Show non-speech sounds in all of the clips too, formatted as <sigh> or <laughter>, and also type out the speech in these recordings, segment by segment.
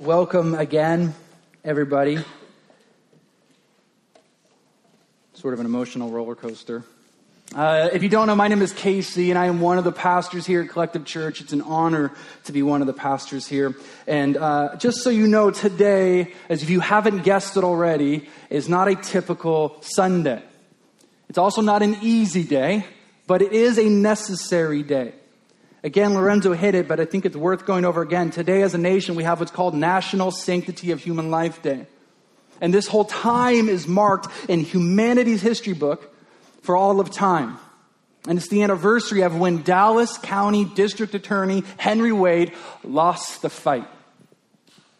Welcome again, everybody. Sort of an emotional roller coaster. Uh, if you don't know, my name is Casey, and I am one of the pastors here at Collective Church. It's an honor to be one of the pastors here. And uh, just so you know, today, as if you haven't guessed it already, is not a typical Sunday. It's also not an easy day, but it is a necessary day. Again, Lorenzo hit it, but I think it's worth going over again. Today, as a nation, we have what's called National Sanctity of Human Life Day. And this whole time is marked in humanity's history book for all of time. And it's the anniversary of when Dallas County District Attorney Henry Wade lost the fight.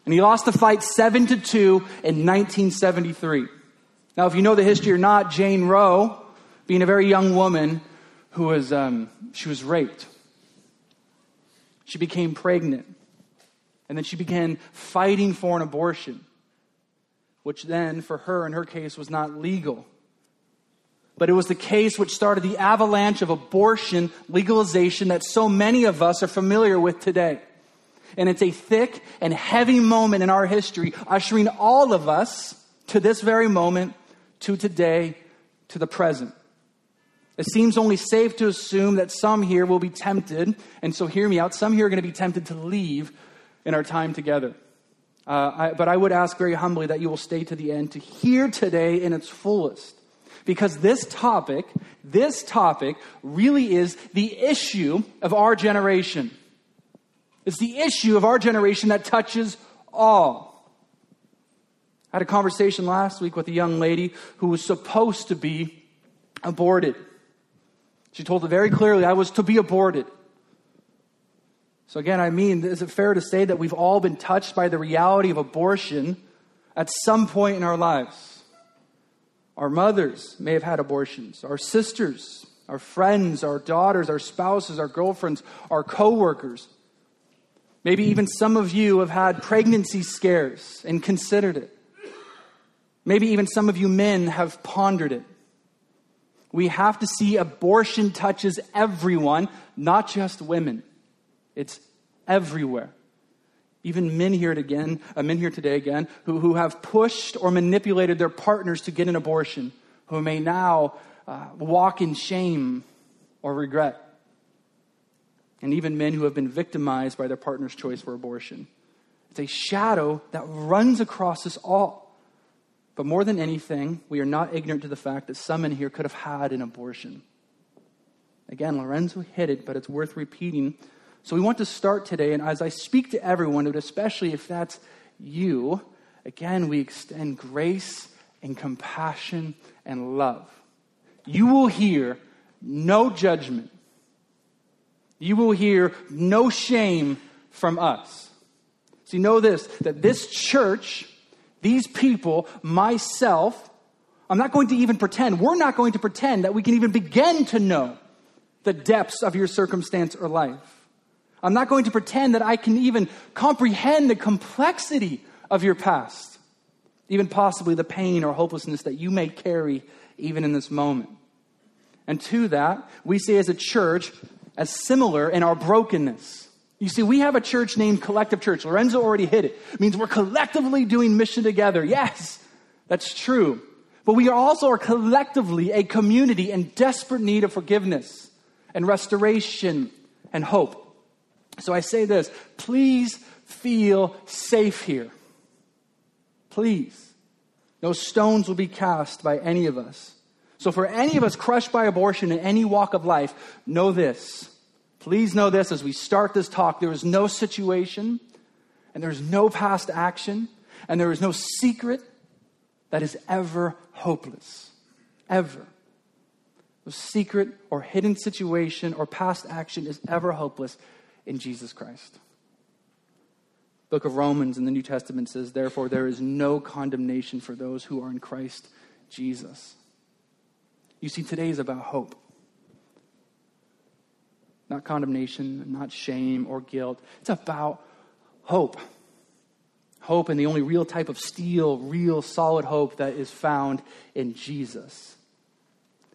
And he lost the fight 7 to 2 in 1973. Now, if you know the history or not, Jane Roe, being a very young woman who was, um, she was raped. She became pregnant. And then she began fighting for an abortion, which then, for her, in her case, was not legal. But it was the case which started the avalanche of abortion legalization that so many of us are familiar with today. And it's a thick and heavy moment in our history, ushering all of us to this very moment, to today, to the present. It seems only safe to assume that some here will be tempted, and so hear me out, some here are going to be tempted to leave in our time together. Uh, I, but I would ask very humbly that you will stay to the end to hear today in its fullest. Because this topic, this topic really is the issue of our generation. It's the issue of our generation that touches all. I had a conversation last week with a young lady who was supposed to be aborted. She told it very clearly I was to be aborted. So, again, I mean, is it fair to say that we've all been touched by the reality of abortion at some point in our lives? Our mothers may have had abortions, our sisters, our friends, our daughters, our spouses, our girlfriends, our coworkers. Maybe even some of you have had pregnancy scares and considered it. Maybe even some of you men have pondered it. We have to see abortion touches everyone, not just women. It's everywhere. Even men here again, uh, men here today again, who, who have pushed or manipulated their partners to get an abortion, who may now uh, walk in shame or regret. And even men who have been victimized by their partner's choice for abortion. It's a shadow that runs across us all. But more than anything, we are not ignorant to the fact that some in here could have had an abortion. Again, Lorenzo hit it, but it's worth repeating. So we want to start today, and as I speak to everyone, but especially if that's you, again, we extend grace and compassion and love. You will hear no judgment. You will hear no shame from us. See, know this that this church these people, myself, I'm not going to even pretend, we're not going to pretend that we can even begin to know the depths of your circumstance or life. I'm not going to pretend that I can even comprehend the complexity of your past, even possibly the pain or hopelessness that you may carry even in this moment. And to that, we say as a church, as similar in our brokenness. You see, we have a church named Collective Church. Lorenzo already hit it. It means we're collectively doing mission together. Yes, that's true. But we also are collectively a community in desperate need of forgiveness and restoration and hope. So I say this please feel safe here. Please. No stones will be cast by any of us. So, for any of us crushed by abortion in any walk of life, know this Please know this as we start this talk there is no situation, and there is no past action, and there is no secret that is ever hopeless. Ever. No secret or hidden situation or past action is ever hopeless in Jesus Christ. Book of Romans in the New Testament says, Therefore, there is no condemnation for those who are in Christ Jesus. You see, today is about hope not condemnation, not shame or guilt. It's about hope. Hope and the only real type of steel, real solid hope that is found in Jesus.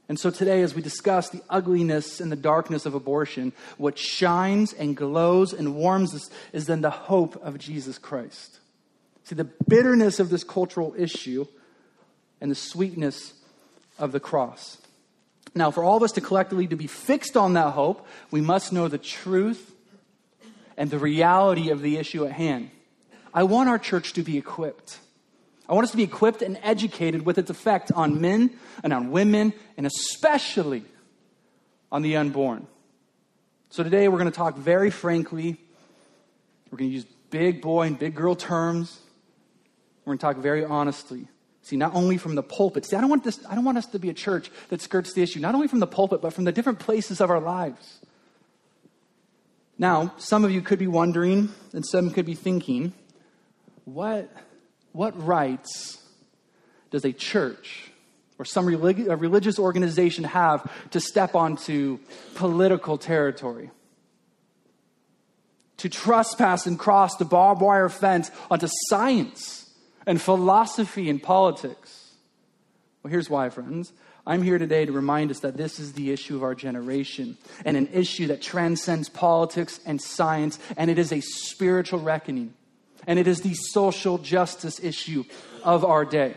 And so today, as we discuss the ugliness and the darkness of abortion, what shines and glows and warms us is then the hope of Jesus Christ. See, the bitterness of this cultural issue and the sweetness of the cross. Now, for all of us to collectively to be fixed on that hope, we must know the truth and the reality of the issue at hand. I want our church to be equipped. I want us to be equipped and educated with its effect on men and on women, and especially on the unborn. So today we're going to talk very frankly. We're going to use big boy and big girl terms. We're going to talk very honestly. See, not only from the pulpit. See, I don't want this, I don't want us to be a church that skirts the issue, not only from the pulpit, but from the different places of our lives. Now, some of you could be wondering, and some could be thinking, what, what rights does a church or some relig- religious organization have to step onto political territory? To trespass and cross the barbed wire fence onto science and philosophy and politics? Well, here's why, friends. I'm here today to remind us that this is the issue of our generation and an issue that transcends politics and science, and it is a spiritual reckoning and it is the social justice issue of our day.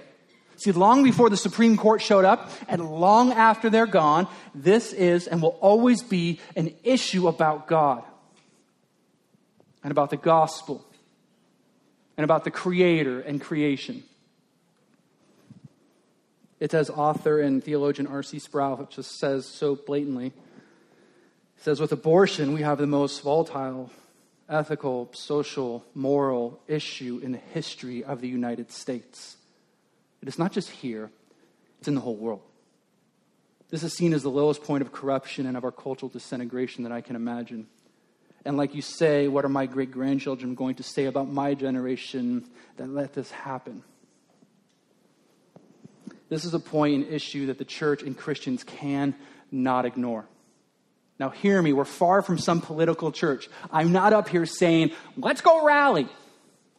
See, long before the Supreme Court showed up and long after they're gone, this is and will always be an issue about God and about the gospel and about the creator and creation. It as author and theologian R.C. Sproul just says so blatantly. Says, with abortion, we have the most volatile ethical, social, moral issue in the history of the United States. It is not just here, it's in the whole world. This is seen as the lowest point of corruption and of our cultural disintegration that I can imagine. And like you say, what are my great grandchildren going to say about my generation that let this happen? This is a point and issue that the church and Christians can not ignore. Now, hear me, we're far from some political church. I'm not up here saying, let's go rally.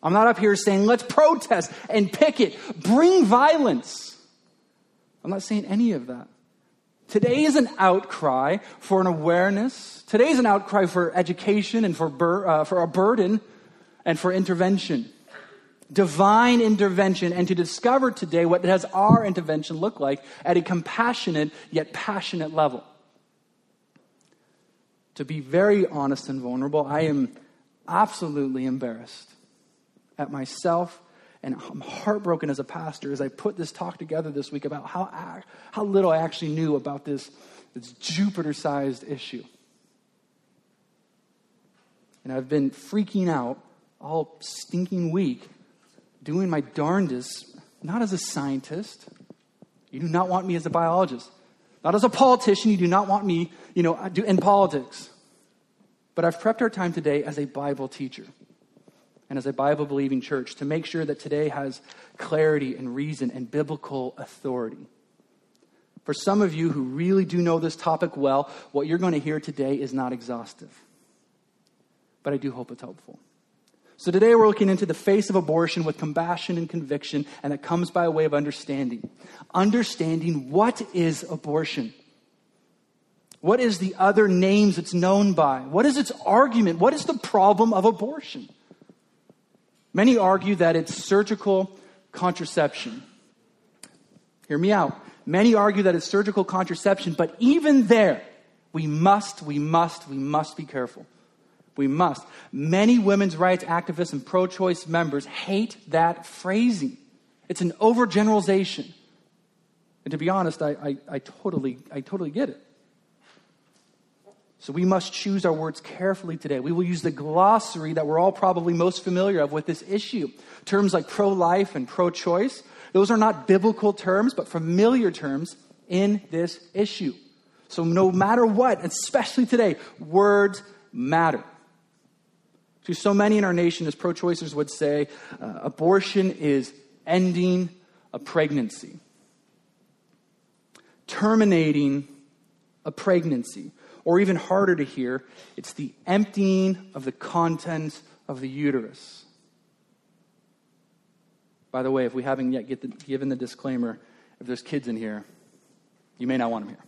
I'm not up here saying, let's protest and picket, bring violence. I'm not saying any of that. Today is an outcry for an awareness. Today is an outcry for education and for, bur- uh, for a burden and for intervention. Divine intervention, and to discover today what does our intervention look like at a compassionate yet passionate level to be very honest and vulnerable, I am absolutely embarrassed at myself and I'm heartbroken as a pastor as I put this talk together this week about how, how little I actually knew about this, this Jupiter sized issue. And I've been freaking out all stinking week, doing my darndest, not as a scientist. You do not want me as a biologist. Not as a politician, you do not want me, you know, in politics. But I've prepped our time today as a Bible teacher and as a Bible believing church to make sure that today has clarity and reason and biblical authority. For some of you who really do know this topic well, what you're going to hear today is not exhaustive. But I do hope it's helpful. So today we're looking into the face of abortion with compassion and conviction, and it comes by a way of understanding. Understanding what is abortion. What is the other names it's known by? What is its argument? What is the problem of abortion? Many argue that it's surgical contraception. Hear me out. Many argue that it's surgical contraception, but even there, we must, we must, we must be careful. We must. Many women's rights activists and pro choice members hate that phrasing. It's an overgeneralization. And to be honest, I, I, I, totally, I totally get it. So we must choose our words carefully today. We will use the glossary that we're all probably most familiar of with this issue. Terms like pro life and pro choice, those are not biblical terms, but familiar terms in this issue. So no matter what, especially today, words matter. To so many in our nation, as pro choicers would say, uh, abortion is ending a pregnancy, terminating a pregnancy. Or even harder to hear, it's the emptying of the contents of the uterus. By the way, if we haven't yet the, given the disclaimer, if there's kids in here, you may not want them here.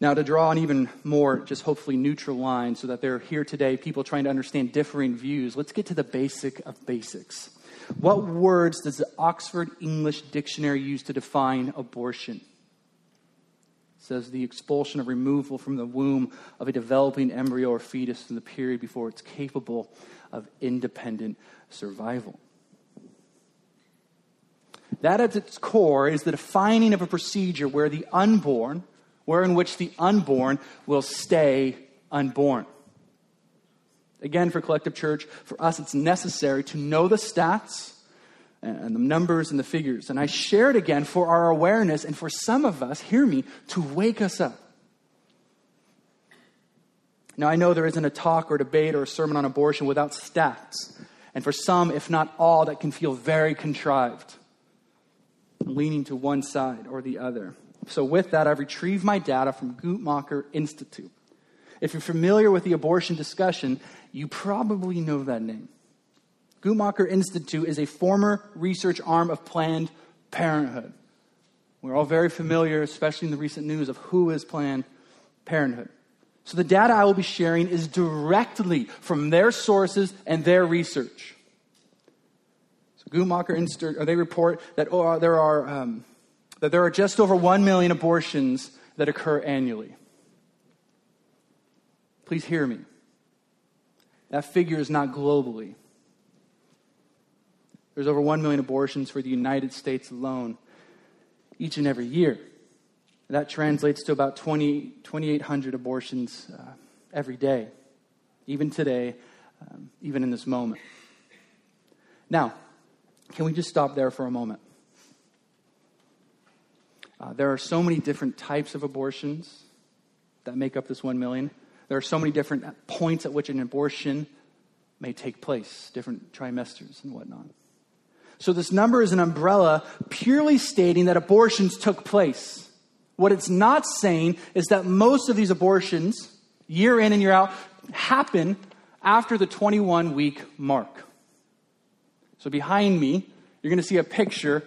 Now, to draw an even more, just hopefully neutral line so that they're here today, people trying to understand differing views, let's get to the basic of basics. What words does the Oxford English Dictionary use to define abortion? Says the expulsion or removal from the womb of a developing embryo or fetus in the period before it's capable of independent survival. That at its core is the defining of a procedure where the unborn where in which the unborn will stay unborn. Again, for Collective Church, for us, it's necessary to know the stats and the numbers and the figures. And I share it again for our awareness and for some of us, hear me, to wake us up. Now, I know there isn't a talk or debate or a sermon on abortion without stats. And for some, if not all, that can feel very contrived, leaning to one side or the other. So, with that, I've retrieved my data from Guttmacher Institute. If you're familiar with the abortion discussion, you probably know that name. Guttmacher Institute is a former research arm of Planned Parenthood. We're all very familiar, especially in the recent news, of who is Planned Parenthood. So, the data I will be sharing is directly from their sources and their research. So, Guttmacher Institute, they report that oh, there are um, that there are just over 1 million abortions that occur annually. Please hear me. That figure is not globally. There's over 1 million abortions for the United States alone each and every year. That translates to about 20, 2,800 abortions uh, every day, even today, um, even in this moment. Now, can we just stop there for a moment? Uh, there are so many different types of abortions that make up this one million. There are so many different points at which an abortion may take place, different trimesters and whatnot. So, this number is an umbrella purely stating that abortions took place. What it's not saying is that most of these abortions, year in and year out, happen after the 21 week mark. So, behind me, you're going to see a picture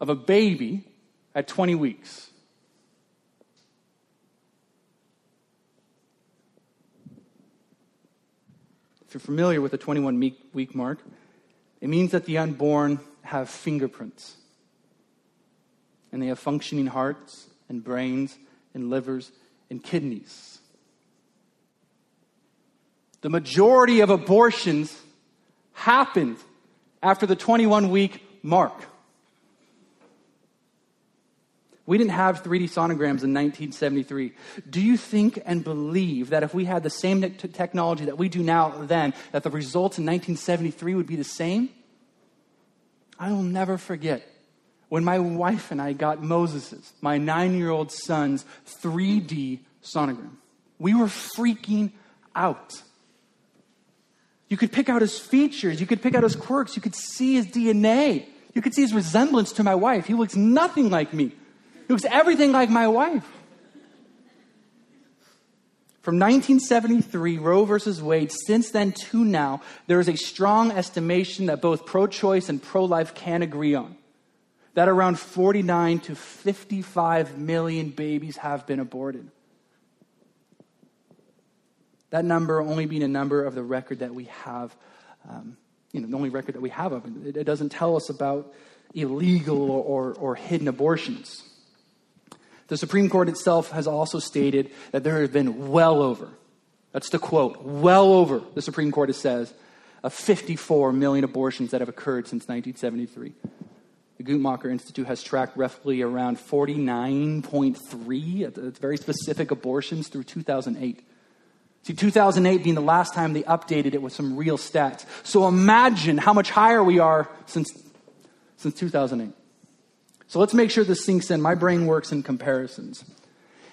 of a baby at 20 weeks. If you're familiar with the 21 week mark, it means that the unborn have fingerprints. And they have functioning hearts and brains and livers and kidneys. The majority of abortions happened after the 21 week mark. We didn't have 3D sonograms in 1973. Do you think and believe that if we had the same technology that we do now then, that the results in 1973 would be the same? I will never forget when my wife and I got Moses's, my nine year old son's 3D sonogram. We were freaking out. You could pick out his features, you could pick out his quirks, you could see his DNA, you could see his resemblance to my wife. He looks nothing like me. Looks everything like my wife. From 1973, Roe versus Wade, since then to now, there is a strong estimation that both pro choice and pro life can agree on that around 49 to 55 million babies have been aborted. That number only being a number of the record that we have, um, you know, the only record that we have of it. It doesn't tell us about illegal or, or, or hidden abortions. The Supreme Court itself has also stated that there have been well over, that's the quote, well over, the Supreme Court says, of 54 million abortions that have occurred since 1973. The Guttmacher Institute has tracked roughly around 49.3, it's very specific abortions through 2008. See, 2008 being the last time they updated it with some real stats. So imagine how much higher we are since, since 2008. So let's make sure this sinks in. My brain works in comparisons.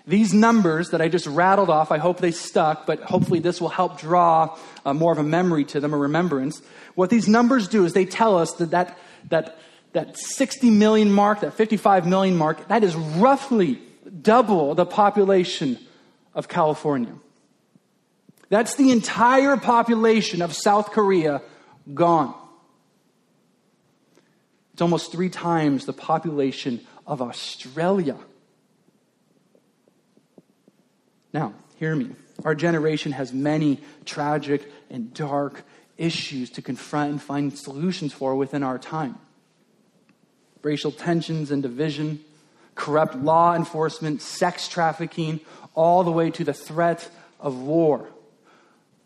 These numbers that I just rattled off, I hope they stuck, but hopefully this will help draw uh, more of a memory to them, a remembrance. What these numbers do is they tell us that that, that, that 60 million mark, that 55 million mark, that is roughly double the population of California. That's the entire population of South Korea gone. It's almost three times the population of Australia. Now, hear me. Our generation has many tragic and dark issues to confront and find solutions for within our time racial tensions and division, corrupt law enforcement, sex trafficking, all the way to the threat of war.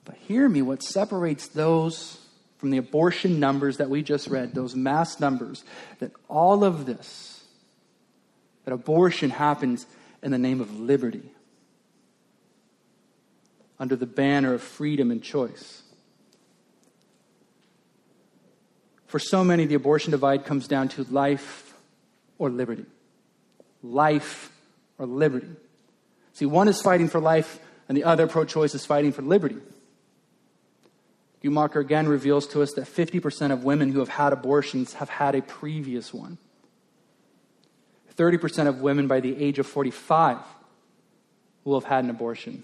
But hear me what separates those from the abortion numbers that we just read, those mass numbers, that all of this, that abortion happens in the name of liberty, under the banner of freedom and choice. For so many, the abortion divide comes down to life or liberty. Life or liberty. See, one is fighting for life, and the other, pro choice, is fighting for liberty. Guttmacher again reveals to us that 50% of women who have had abortions have had a previous one. 30% of women by the age of 45 will have had an abortion.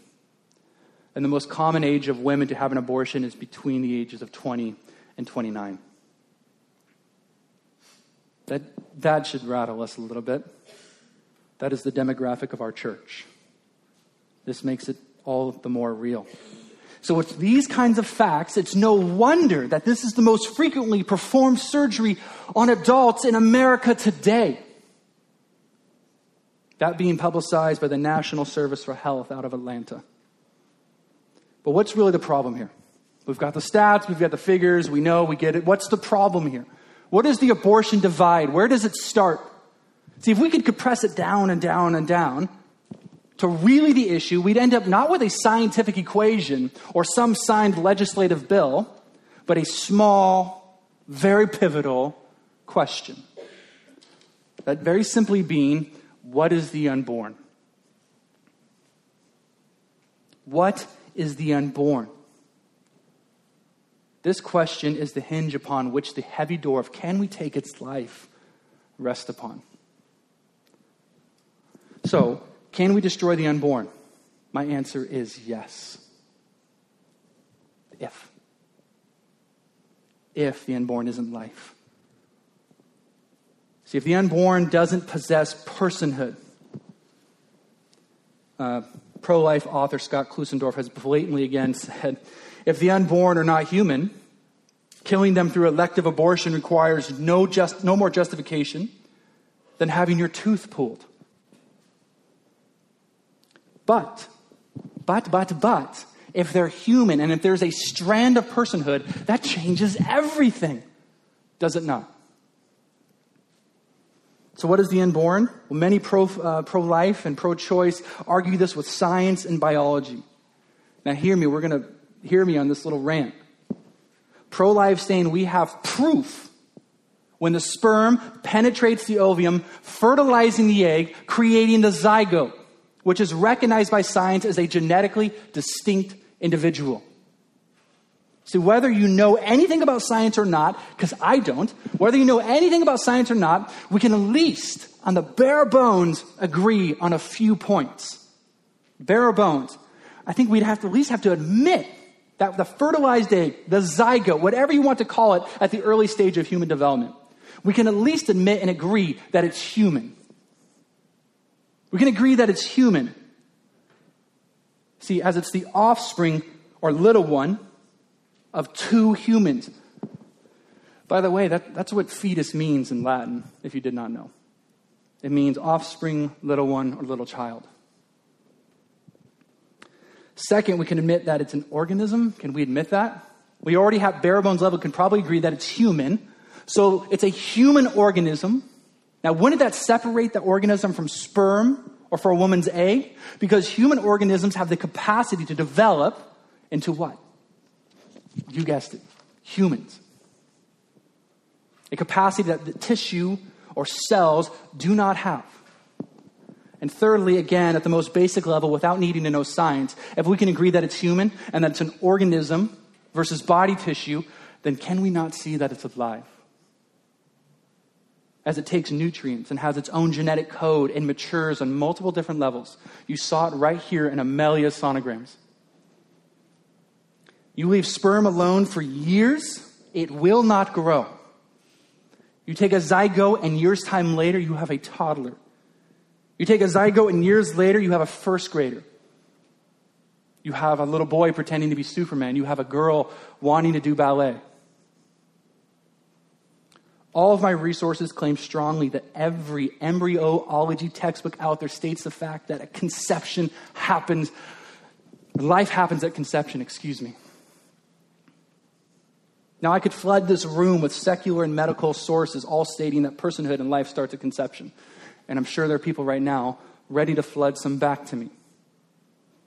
And the most common age of women to have an abortion is between the ages of 20 and 29. That, that should rattle us a little bit. That is the demographic of our church. This makes it all the more real. So, with these kinds of facts, it's no wonder that this is the most frequently performed surgery on adults in America today. That being publicized by the National Service for Health out of Atlanta. But what's really the problem here? We've got the stats, we've got the figures, we know, we get it. What's the problem here? What is the abortion divide? Where does it start? See, if we could compress it down and down and down, to really the issue, we'd end up not with a scientific equation or some signed legislative bill, but a small, very pivotal question. That very simply being, what is the unborn? What is the unborn? This question is the hinge upon which the heavy door of can we take its life rests upon. So, can we destroy the unborn? My answer is yes. If. If the unborn isn't life. See, if the unborn doesn't possess personhood, uh, pro life author Scott Klusendorf has blatantly again <laughs> said if the unborn are not human, killing them through elective abortion requires no, just, no more justification than having your tooth pulled. But, but, but, but, if they're human and if there's a strand of personhood, that changes everything. Does it not? So, what is the unborn? Well, many pro uh, life and pro choice argue this with science and biology. Now, hear me, we're going to hear me on this little rant. Pro life saying we have proof when the sperm penetrates the ovum, fertilizing the egg, creating the zygote which is recognized by science as a genetically distinct individual. See, whether you know anything about science or not, because I don't, whether you know anything about science or not, we can at least, on the bare bones, agree on a few points. Bare bones. I think we'd have to at least have to admit that the fertilized egg, the zygote, whatever you want to call it, at the early stage of human development, we can at least admit and agree that it's human. We can agree that it's human. See, as it's the offspring or little one of two humans. By the way, that, that's what fetus means in Latin, if you did not know. It means offspring, little one, or little child. Second, we can admit that it's an organism. Can we admit that? We already have bare bones level, can probably agree that it's human. So it's a human organism now, wouldn't that separate the organism from sperm or for a woman's egg? Because human organisms have the capacity to develop into what? You guessed it, humans. A capacity that the tissue or cells do not have. And thirdly, again, at the most basic level, without needing to know science, if we can agree that it's human and that it's an organism versus body tissue, then can we not see that it's alive? As it takes nutrients and has its own genetic code and matures on multiple different levels. You saw it right here in Amelia sonograms. You leave sperm alone for years, it will not grow. You take a zygote, and years' time later, you have a toddler. You take a zygote, and years later, you have a first grader. You have a little boy pretending to be Superman. You have a girl wanting to do ballet. All of my resources claim strongly that every embryology textbook out there states the fact that a conception happens, life happens at conception, excuse me. Now, I could flood this room with secular and medical sources all stating that personhood and life starts at conception. And I'm sure there are people right now ready to flood some back to me.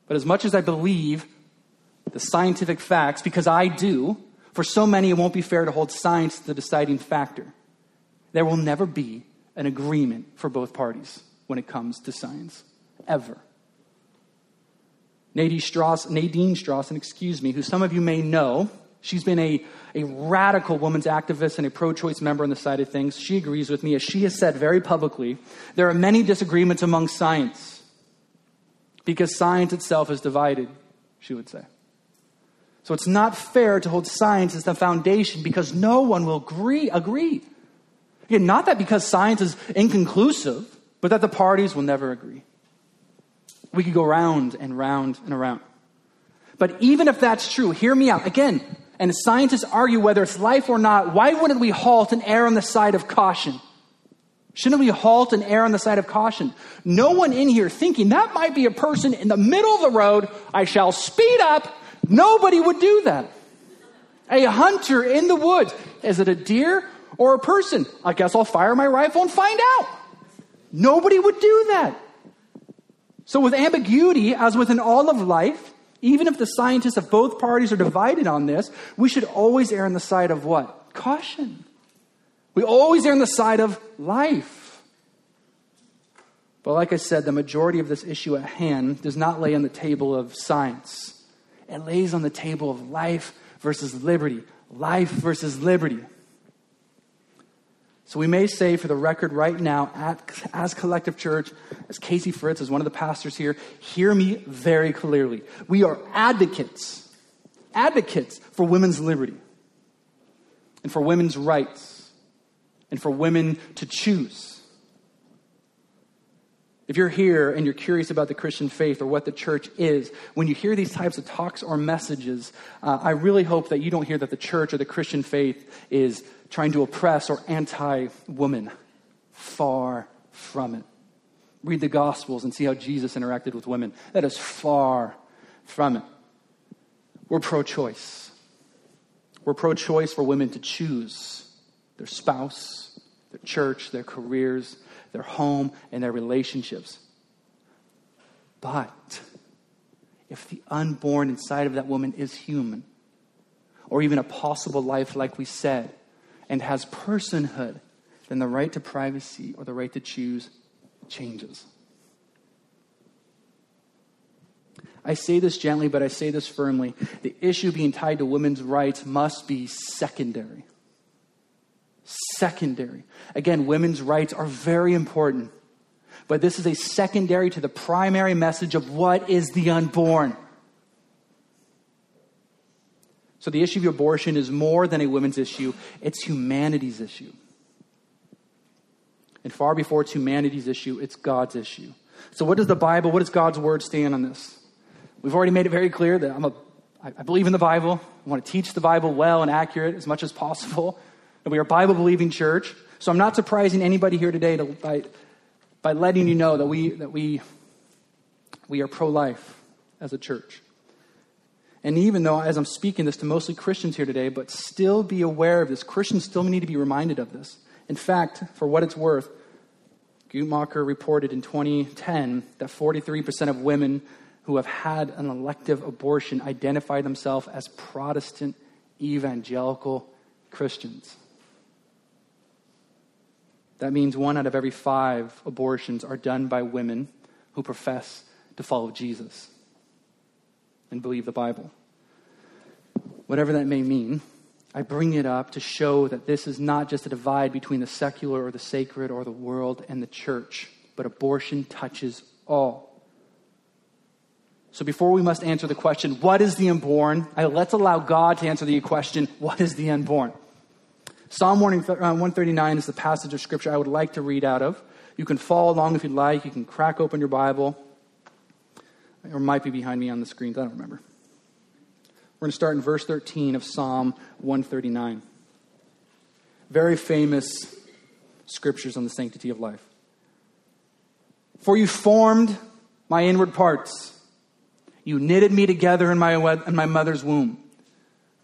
But as much as I believe the scientific facts, because I do, for so many it won't be fair to hold science the deciding factor. There will never be an agreement for both parties when it comes to science, ever. Nadine Strauss, Nadine Strauss, and excuse me, who some of you may know, she's been a, a radical woman's activist and a pro choice member on the side of things. She agrees with me, as she has said very publicly, there are many disagreements among science because science itself is divided, she would say. So it's not fair to hold science as the foundation because no one will agree. agree. Again, not that because science is inconclusive, but that the parties will never agree. We could go round and round and around. But even if that's true, hear me out. Again, and scientists argue whether it's life or not, why wouldn't we halt and err on the side of caution? Shouldn't we halt and err on the side of caution? No one in here thinking that might be a person in the middle of the road, I shall speed up. Nobody would do that. A hunter in the woods. Is it a deer or a person. I guess I'll fire my rifle and find out. Nobody would do that. So, with ambiguity, as within all of life, even if the scientists of both parties are divided on this, we should always err on the side of what? Caution. We always err on the side of life. But like I said, the majority of this issue at hand does not lay on the table of science. It lays on the table of life versus liberty. Life versus liberty. So we may say, for the record, right now, at, as Collective Church, as Casey Fritz, as one of the pastors here, hear me very clearly. We are advocates, advocates for women's liberty and for women's rights and for women to choose. If you're here and you're curious about the Christian faith or what the church is, when you hear these types of talks or messages, uh, I really hope that you don't hear that the church or the Christian faith is trying to oppress or anti woman. Far from it. Read the Gospels and see how Jesus interacted with women. That is far from it. We're pro choice. We're pro choice for women to choose their spouse, their church, their careers, their home, and their relationships. But if the unborn inside of that woman is human, or even a possible life, like we said, and has personhood, then the right to privacy or the right to choose changes. I say this gently, but I say this firmly. The issue being tied to women's rights must be secondary. Secondary. Again, women's rights are very important, but this is a secondary to the primary message of what is the unborn. So the issue of abortion is more than a women's issue, it's humanity's issue. And far before it's humanity's issue, it's God's issue. So, what does the Bible, what does God's word stand on this? We've already made it very clear that I'm a, I believe in the Bible. I want to teach the Bible well and accurate as much as possible. And we are a Bible believing church. So, I'm not surprising anybody here today to, by, by letting you know that we, that we, we are pro life as a church. And even though, as I'm speaking this to mostly Christians here today, but still be aware of this, Christians still need to be reminded of this. In fact, for what it's worth, Guttmacher reported in 2010 that 43% of women who have had an elective abortion identify themselves as Protestant evangelical Christians. That means one out of every five abortions are done by women who profess to follow Jesus and believe the Bible. Whatever that may mean, I bring it up to show that this is not just a divide between the secular or the sacred or the world and the church, but abortion touches all. So before we must answer the question, what is the unborn? Let's allow God to answer the question, what is the unborn? Psalm 139 uh, is the passage of scripture I would like to read out of. You can follow along if you'd like. You can crack open your Bible. or might be behind me on the screens. I don't remember. We're going to start in verse 13 of Psalm 139. Very famous scriptures on the sanctity of life. For you formed my inward parts. You knitted me together in my, in my mother's womb.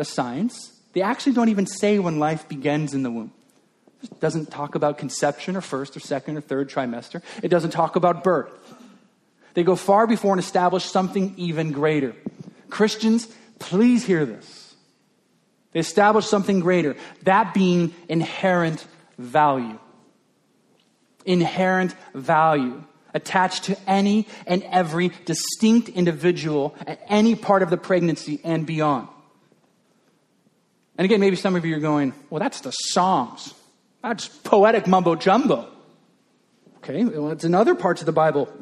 the science. They actually don't even say when life begins in the womb. It doesn't talk about conception or first or second or third trimester. It doesn't talk about birth. They go far before and establish something even greater. Christians, please hear this. They establish something greater, that being inherent value. Inherent value attached to any and every distinct individual at any part of the pregnancy and beyond. And again, maybe some of you are going, well, that's the Psalms. That's poetic mumbo jumbo. Okay, well, it's in other parts of the Bible.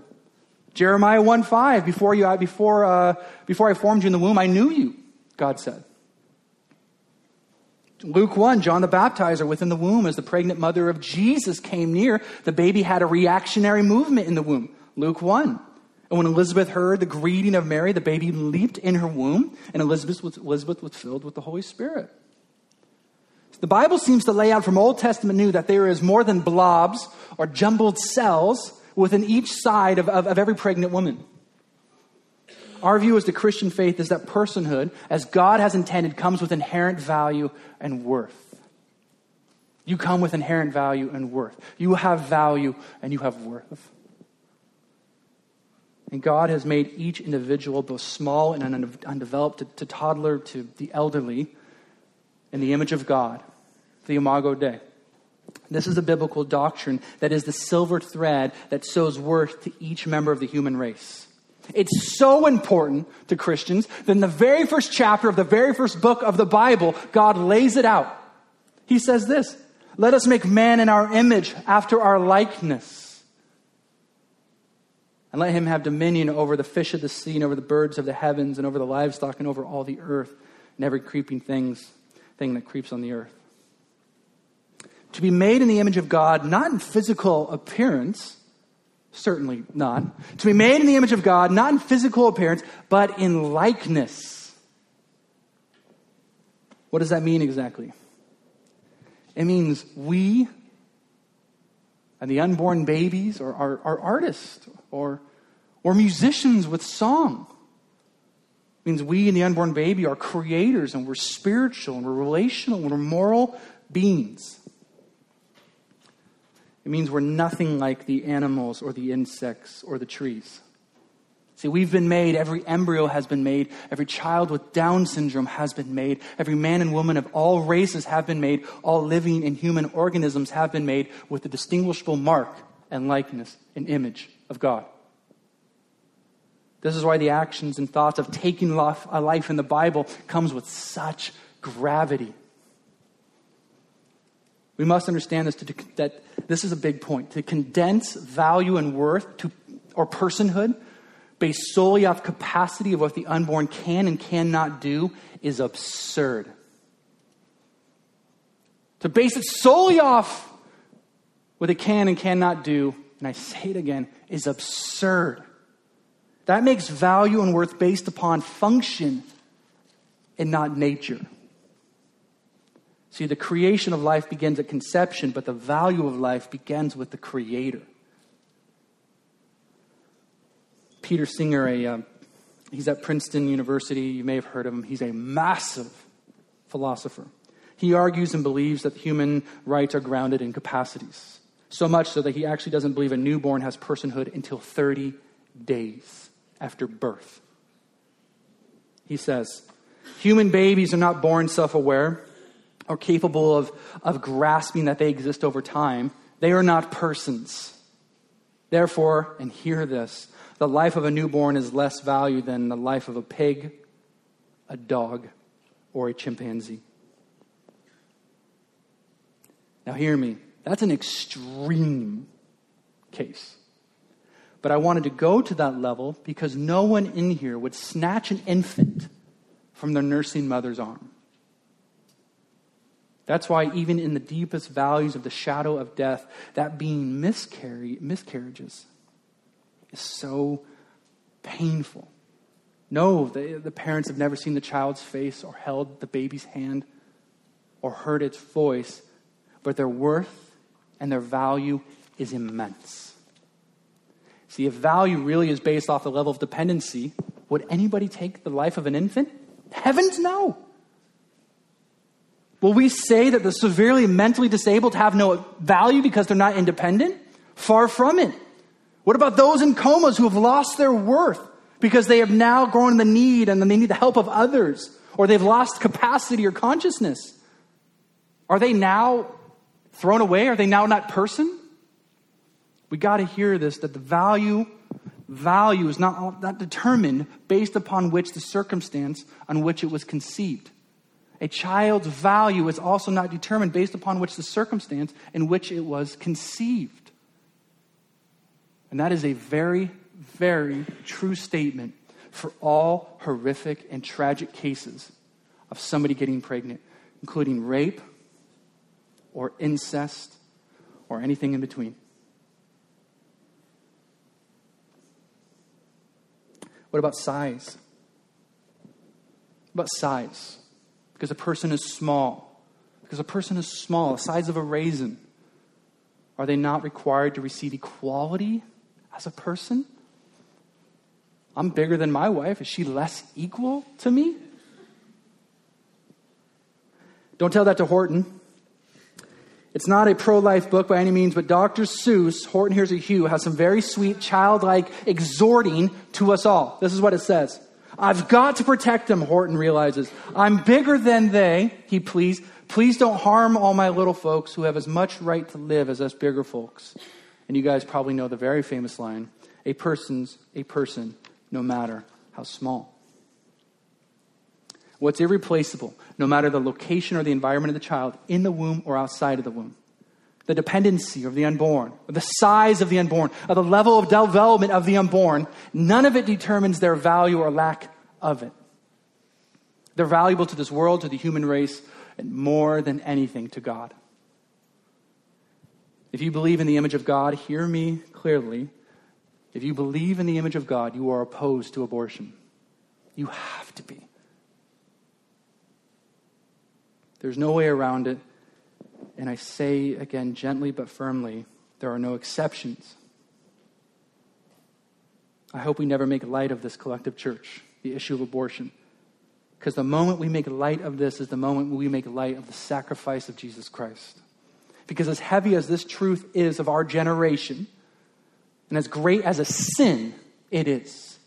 Jeremiah 1 5, before, you, before, uh, before I formed you in the womb, I knew you, God said. Luke 1, John the Baptizer within the womb as the pregnant mother of Jesus came near, the baby had a reactionary movement in the womb. Luke 1. And when Elizabeth heard the greeting of Mary, the baby leaped in her womb, and Elizabeth was, Elizabeth was filled with the Holy Spirit. The Bible seems to lay out from Old Testament New that there is more than blobs or jumbled cells within each side of, of, of every pregnant woman. Our view as the Christian faith is that personhood, as God has intended, comes with inherent value and worth. You come with inherent value and worth. You have value and you have worth. And God has made each individual, both small and undeveloped, to, to toddler to the elderly, in the image of God, the Imago Dei. This is a biblical doctrine that is the silver thread that sews worth to each member of the human race. It's so important to Christians that in the very first chapter of the very first book of the Bible, God lays it out. He says this Let us make man in our image, after our likeness. And let him have dominion over the fish of the sea, and over the birds of the heavens, and over the livestock, and over all the earth, and every creeping things, thing that creeps on the earth. To be made in the image of God, not in physical appearance, Certainly not. To be made in the image of God, not in physical appearance, but in likeness. What does that mean exactly? It means we and the unborn babies or are, are artists or, or musicians with song. It means we and the unborn baby are creators and we're spiritual and we're relational and we're moral beings. It means we're nothing like the animals or the insects or the trees. See, we've been made, every embryo has been made, every child with Down syndrome has been made, every man and woman of all races have been made, all living and human organisms have been made with the distinguishable mark and likeness and image of God. This is why the actions and thoughts of taking life, a life in the Bible comes with such gravity. We must understand this to, that this is a big point. To condense value and worth to, or personhood based solely off capacity of what the unborn can and cannot do is absurd. To base it solely off what it can and cannot do, and I say it again, is absurd. That makes value and worth based upon function and not nature. See, the creation of life begins at conception, but the value of life begins with the Creator. Peter Singer, a, uh, he's at Princeton University. You may have heard of him. He's a massive philosopher. He argues and believes that human rights are grounded in capacities. So much so that he actually doesn't believe a newborn has personhood until 30 days after birth. He says, Human babies are not born self aware or capable of, of grasping that they exist over time, they are not persons. Therefore, and hear this, the life of a newborn is less valued than the life of a pig, a dog, or a chimpanzee. Now, hear me. That's an extreme case. But I wanted to go to that level because no one in here would snatch an infant from their nursing mother's arm. That's why, even in the deepest values of the shadow of death, that being miscarry, miscarriages is so painful. No, the, the parents have never seen the child's face or held the baby's hand or heard its voice, but their worth and their value is immense. See, if value really is based off the level of dependency, would anybody take the life of an infant? Heavens, no. Will we say that the severely mentally disabled have no value because they're not independent? Far from it. What about those in comas who have lost their worth because they have now grown the need and they need the help of others or they've lost capacity or consciousness? Are they now thrown away? Are they now not person? We got to hear this that the value value is not, not determined based upon which the circumstance on which it was conceived. A child's value is also not determined based upon which the circumstance in which it was conceived. And that is a very, very true statement for all horrific and tragic cases of somebody getting pregnant, including rape or incest or anything in between. What about size? What about size? Because a person is small. Because a person is small, the size of a raisin. Are they not required to receive equality as a person? I'm bigger than my wife. Is she less equal to me? Don't tell that to Horton. It's not a pro life book by any means, but Dr. Seuss, Horton Hears a Who, has some very sweet, childlike exhorting to us all. This is what it says I've got to protect them, Horton realizes. I'm bigger than they, he pleads. Please don't harm all my little folks who have as much right to live as us bigger folks. And you guys probably know the very famous line a person's a person, no matter how small. What's irreplaceable, no matter the location or the environment of the child, in the womb or outside of the womb? The dependency of the unborn, the size of the unborn, or the level of development of the unborn, none of it determines their value or lack of it. They're valuable to this world, to the human race, and more than anything to God. If you believe in the image of God, hear me clearly. If you believe in the image of God, you are opposed to abortion. You have to be. There's no way around it. And I say again, gently but firmly, there are no exceptions. I hope we never make light of this collective church, the issue of abortion. Because the moment we make light of this is the moment we make light of the sacrifice of Jesus Christ. Because as heavy as this truth is of our generation, and as great as a sin it is,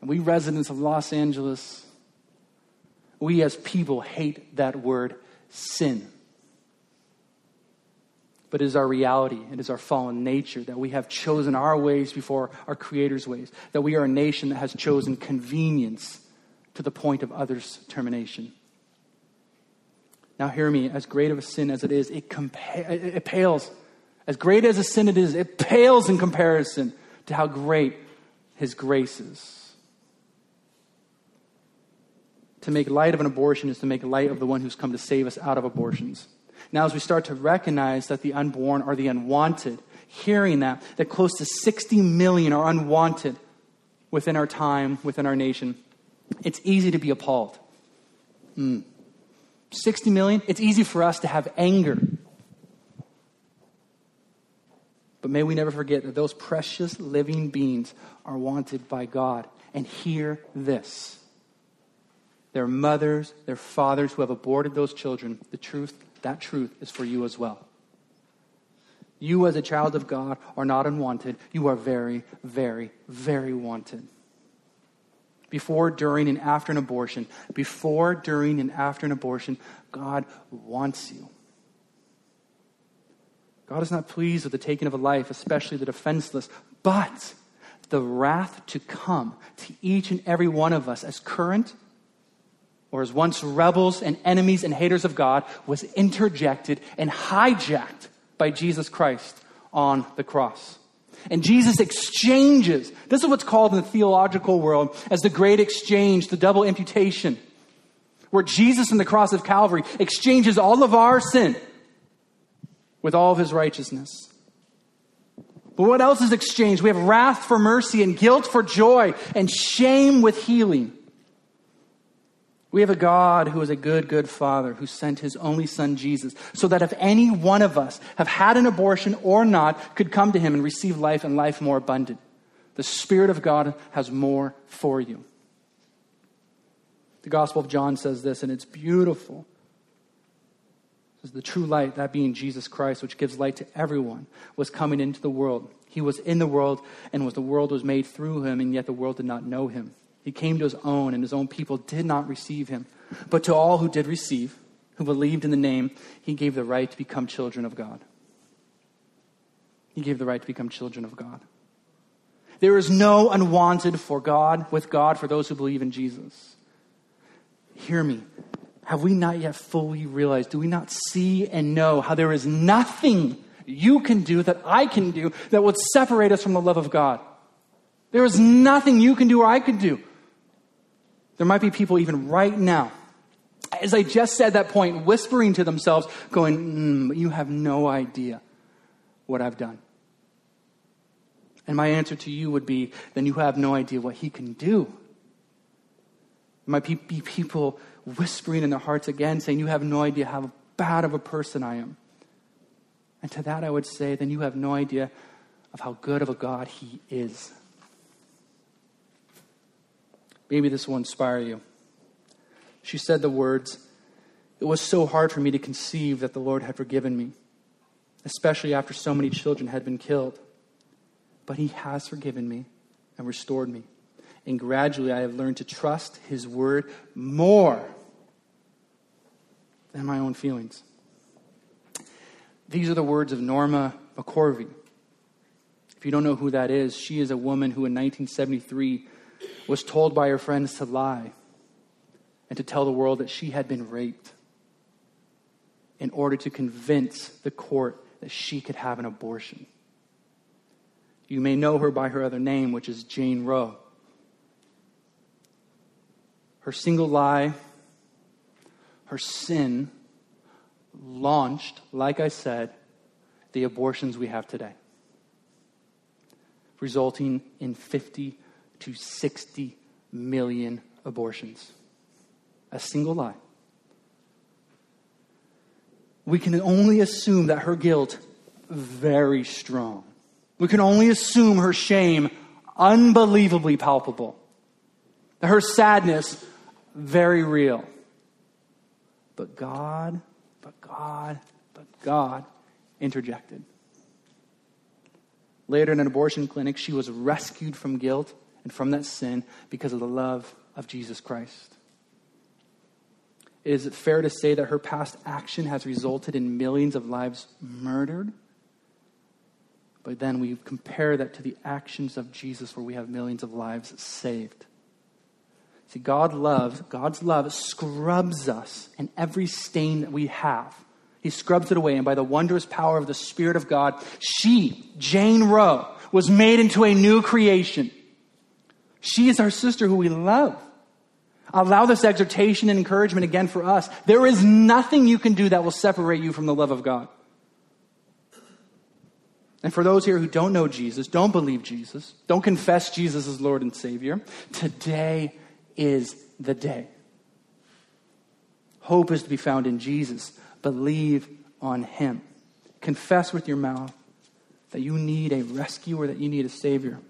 and we residents of Los Angeles, we as people hate that word sin but it is our reality. It is our fallen nature that we have chosen our ways before our Creator's ways, that we are a nation that has chosen convenience to the point of others' termination. Now, hear me, as great of a sin as it is, it, compa- it pales. As great as a sin it is, it pales in comparison to how great His grace is. To make light of an abortion is to make light of the one who's come to save us out of abortions. Now, as we start to recognize that the unborn are the unwanted, hearing that, that close to 60 million are unwanted within our time, within our nation, it's easy to be appalled. Mm. 60 million, it's easy for us to have anger. But may we never forget that those precious living beings are wanted by God. And hear this their mothers, their fathers who have aborted those children, the truth that truth is for you as well. You, as a child of God, are not unwanted. You are very, very, very wanted. Before, during, and after an abortion, before, during, and after an abortion, God wants you. God is not pleased with the taking of a life, especially the defenseless, but the wrath to come to each and every one of us as current or as once rebels and enemies and haters of God was interjected and hijacked by Jesus Christ on the cross. And Jesus exchanges, this is what's called in the theological world as the great exchange, the double imputation, where Jesus in the cross of Calvary exchanges all of our sin with all of his righteousness. But what else is exchanged? We have wrath for mercy and guilt for joy and shame with healing. We have a God who is a good, good father who sent his only son Jesus so that if any one of us have had an abortion or not could come to him and receive life and life more abundant. The Spirit of God has more for you. The Gospel of John says this, and it's beautiful. It says, The true light, that being Jesus Christ, which gives light to everyone, was coming into the world. He was in the world, and was the world was made through him, and yet the world did not know him. He came to his own, and his own people did not receive him. But to all who did receive, who believed in the name, he gave the right to become children of God. He gave the right to become children of God. There is no unwanted for God with God for those who believe in Jesus. Hear me. Have we not yet fully realized? Do we not see and know how there is nothing you can do that I can do that would separate us from the love of God? There is nothing you can do or I can do there might be people even right now, as I just said that point, whispering to themselves, going, mm, You have no idea what I've done. And my answer to you would be, Then you have no idea what He can do. There might be people whispering in their hearts again, saying, You have no idea how bad of a person I am. And to that I would say, Then you have no idea of how good of a God He is. Maybe this will inspire you. She said the words, It was so hard for me to conceive that the Lord had forgiven me, especially after so many children had been killed. But He has forgiven me and restored me. And gradually I have learned to trust His word more than my own feelings. These are the words of Norma McCorvey. If you don't know who that is, she is a woman who in 1973 was told by her friends to lie and to tell the world that she had been raped in order to convince the court that she could have an abortion. You may know her by her other name, which is Jane Roe. Her single lie, her sin, launched, like I said, the abortions we have today, resulting in 50 to 60 million abortions. A single lie. We can only assume that her guilt very strong. We can only assume her shame unbelievably palpable. Her sadness very real. But God, but God, but God interjected. Later in an abortion clinic, she was rescued from guilt and from that sin because of the love of Jesus Christ. Is it fair to say that her past action has resulted in millions of lives murdered? But then we compare that to the actions of Jesus where we have millions of lives saved. See, God loves, God's love scrubs us and every stain that we have. He scrubs it away, and by the wondrous power of the Spirit of God, she, Jane Roe, was made into a new creation. She is our sister who we love. Allow this exhortation and encouragement again for us. There is nothing you can do that will separate you from the love of God. And for those here who don't know Jesus, don't believe Jesus, don't confess Jesus as Lord and Savior, today is the day. Hope is to be found in Jesus. Believe on Him. Confess with your mouth that you need a rescuer, that you need a Savior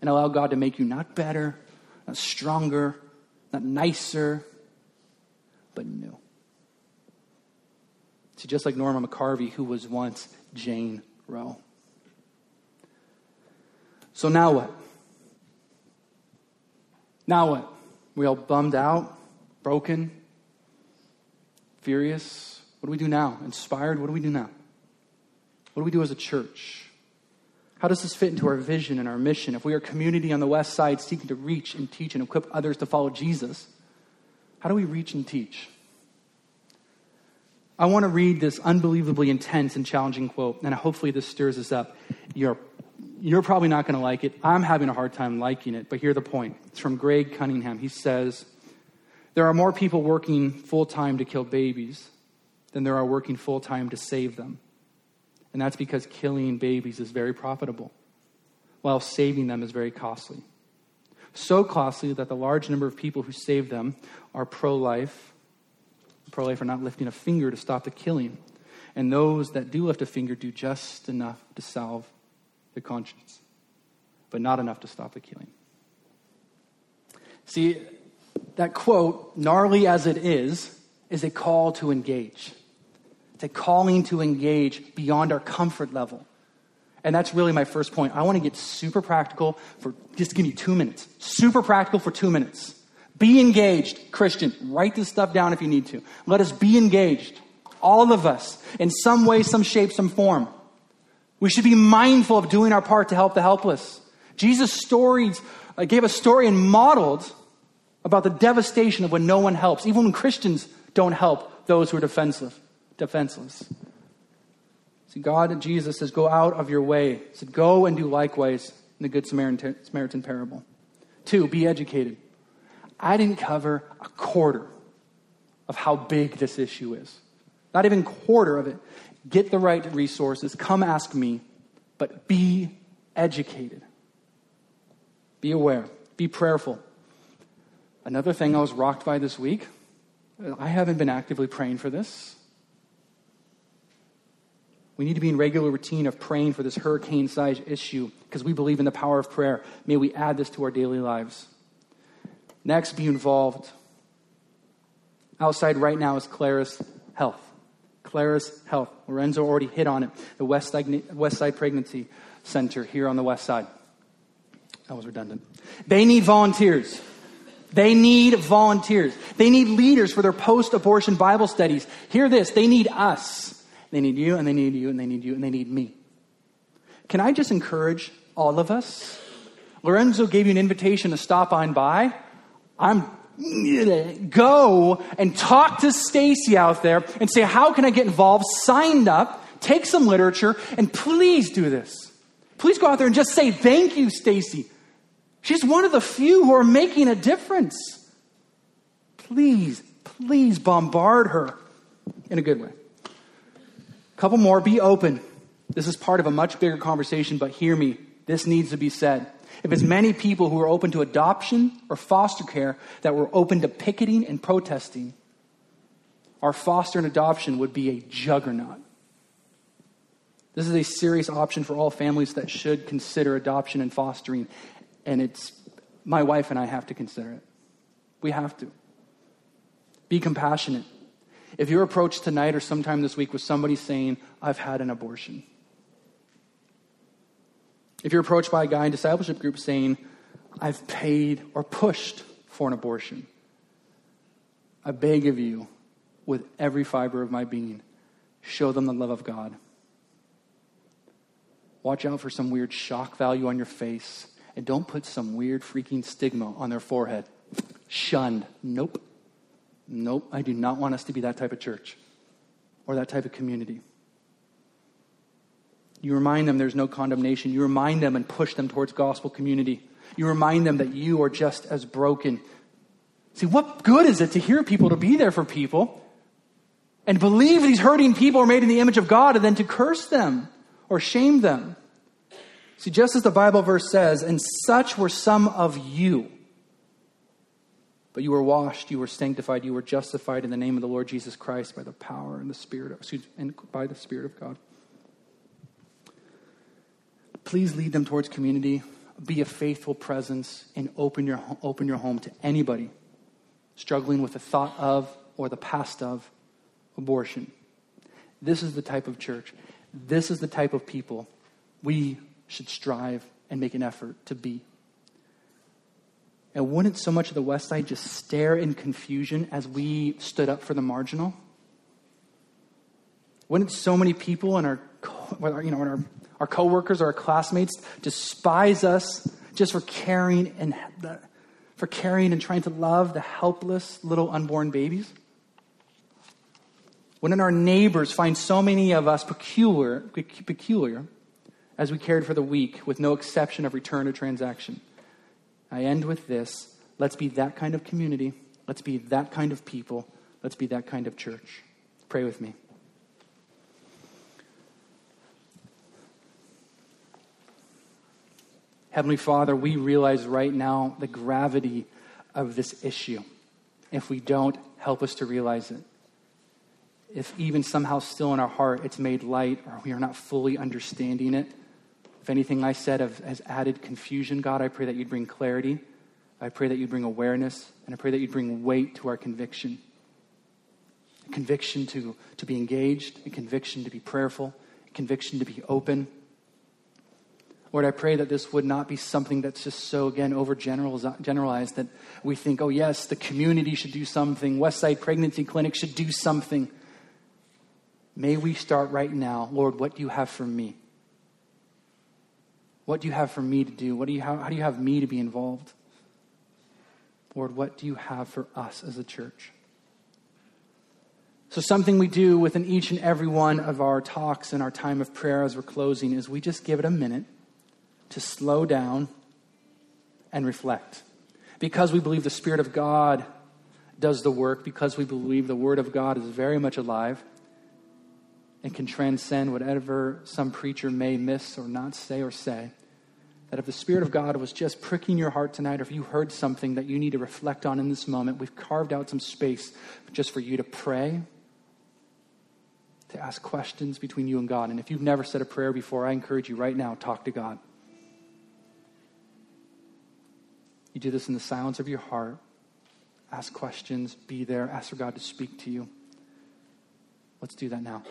and allow God to make you not better, not stronger, not nicer, but new. See, just like Norma McCorvey, who was once Jane Roe. So now what? Now what? We all bummed out, broken, furious. What do we do now? Inspired? What do we do now? What do we do as a church? How does this fit into our vision and our mission? If we are a community on the west side seeking to reach and teach and equip others to follow Jesus, how do we reach and teach? I want to read this unbelievably intense and challenging quote, and hopefully this stirs us up. You're, you're probably not going to like it. I'm having a hard time liking it, but here's the point. It's from Greg Cunningham. He says, There are more people working full time to kill babies than there are working full time to save them. And that's because killing babies is very profitable, while saving them is very costly. So costly that the large number of people who save them are pro life pro life are not lifting a finger to stop the killing. And those that do lift a finger do just enough to salve the conscience, but not enough to stop the killing. See, that quote, gnarly as it is, is a call to engage. It's a calling to engage beyond our comfort level. And that's really my first point. I want to get super practical for just give me two minutes. Super practical for two minutes. Be engaged, Christian. Write this stuff down if you need to. Let us be engaged, all of us, in some way, some shape, some form. We should be mindful of doing our part to help the helpless. Jesus' stories uh, gave a story and modeled about the devastation of when no one helps, even when Christians don't help those who are defenseless. Defenseless. See, God and Jesus says, Go out of your way. He said, Go and do likewise in the Good Samaritan, Samaritan parable. Two, be educated. I didn't cover a quarter of how big this issue is. Not even quarter of it. Get the right resources. Come ask me, but be educated. Be aware. Be prayerful. Another thing I was rocked by this week I haven't been actively praying for this. We need to be in regular routine of praying for this hurricane sized issue because we believe in the power of prayer. May we add this to our daily lives. Next, be involved. Outside right now is Claris Health. Claris Health. Lorenzo already hit on it. The West Side, West Side Pregnancy Center here on the West Side. That was redundant. They need volunteers. They need volunteers. They need leaders for their post abortion Bible studies. Hear this they need us. They need you, and they need you, and they need you, and they need me. Can I just encourage all of us? Lorenzo gave you an invitation to stop on by. I'm go and talk to Stacy out there and say, How can I get involved? Signed up, take some literature, and please do this. Please go out there and just say, Thank you, Stacy. She's one of the few who are making a difference. Please, please bombard her in a good way. Couple more, be open. This is part of a much bigger conversation, but hear me. This needs to be said. If it's many people who are open to adoption or foster care that were open to picketing and protesting, our foster and adoption would be a juggernaut. This is a serious option for all families that should consider adoption and fostering. And it's my wife and I have to consider it. We have to. Be compassionate. If you're approached tonight or sometime this week with somebody saying, I've had an abortion, if you're approached by a guy in discipleship group saying, I've paid or pushed for an abortion, I beg of you, with every fiber of my being, show them the love of God. Watch out for some weird shock value on your face, and don't put some weird freaking stigma on their forehead. Shunned. Nope. Nope. I do not want us to be that type of church or that type of community. You remind them there's no condemnation. You remind them and push them towards gospel community. You remind them that you are just as broken. See, what good is it to hear people, to be there for people, and believe these hurting people are made in the image of God, and then to curse them or shame them? See, just as the Bible verse says, and such were some of you. But you were washed, you were sanctified, you were justified in the name of the Lord Jesus Christ by the power and the Spirit, of, excuse, and by the Spirit of God. Please lead them towards community. Be a faithful presence and open your, open your home to anybody struggling with the thought of or the past of abortion. This is the type of church. This is the type of people we should strive and make an effort to be. And wouldn't so much of the West Side just stare in confusion as we stood up for the marginal? Wouldn't so many people and our, you know, our Our coworkers, or our classmates despise us just for caring and for caring and trying to love the helpless little unborn babies. Wouldn't our neighbors find so many of us peculiar, peculiar as we cared for the weak, with no exception of return or transaction? I end with this. Let's be that kind of community. Let's be that kind of people. Let's be that kind of church. Pray with me. Heavenly Father, we realize right now the gravity of this issue. If we don't, help us to realize it. If even somehow still in our heart it's made light or we are not fully understanding it, if anything I said has added confusion, God, I pray that you'd bring clarity. I pray that you'd bring awareness, and I pray that you'd bring weight to our conviction. A conviction to, to be engaged, a conviction to be prayerful, a conviction to be open, Lord, I pray that this would not be something that's just so, again, overgeneralized that we think, oh, yes, the community should do something, Westside Pregnancy Clinic should do something. May we start right now. Lord, what do you have for me? What do you have for me to do? What do you, how, how do you have me to be involved? Lord, what do you have for us as a church? So, something we do within each and every one of our talks and our time of prayer as we're closing is we just give it a minute to slow down and reflect. Because we believe the Spirit of God does the work, because we believe the Word of God is very much alive and can transcend whatever some preacher may miss or not say or say, that if the Spirit of God was just pricking your heart tonight, or if you heard something that you need to reflect on in this moment, we've carved out some space just for you to pray, to ask questions between you and God. And if you've never said a prayer before, I encourage you right now, talk to God. You do this in the silence of your heart. Ask questions, be there, ask for God to speak to you. Let's do that now.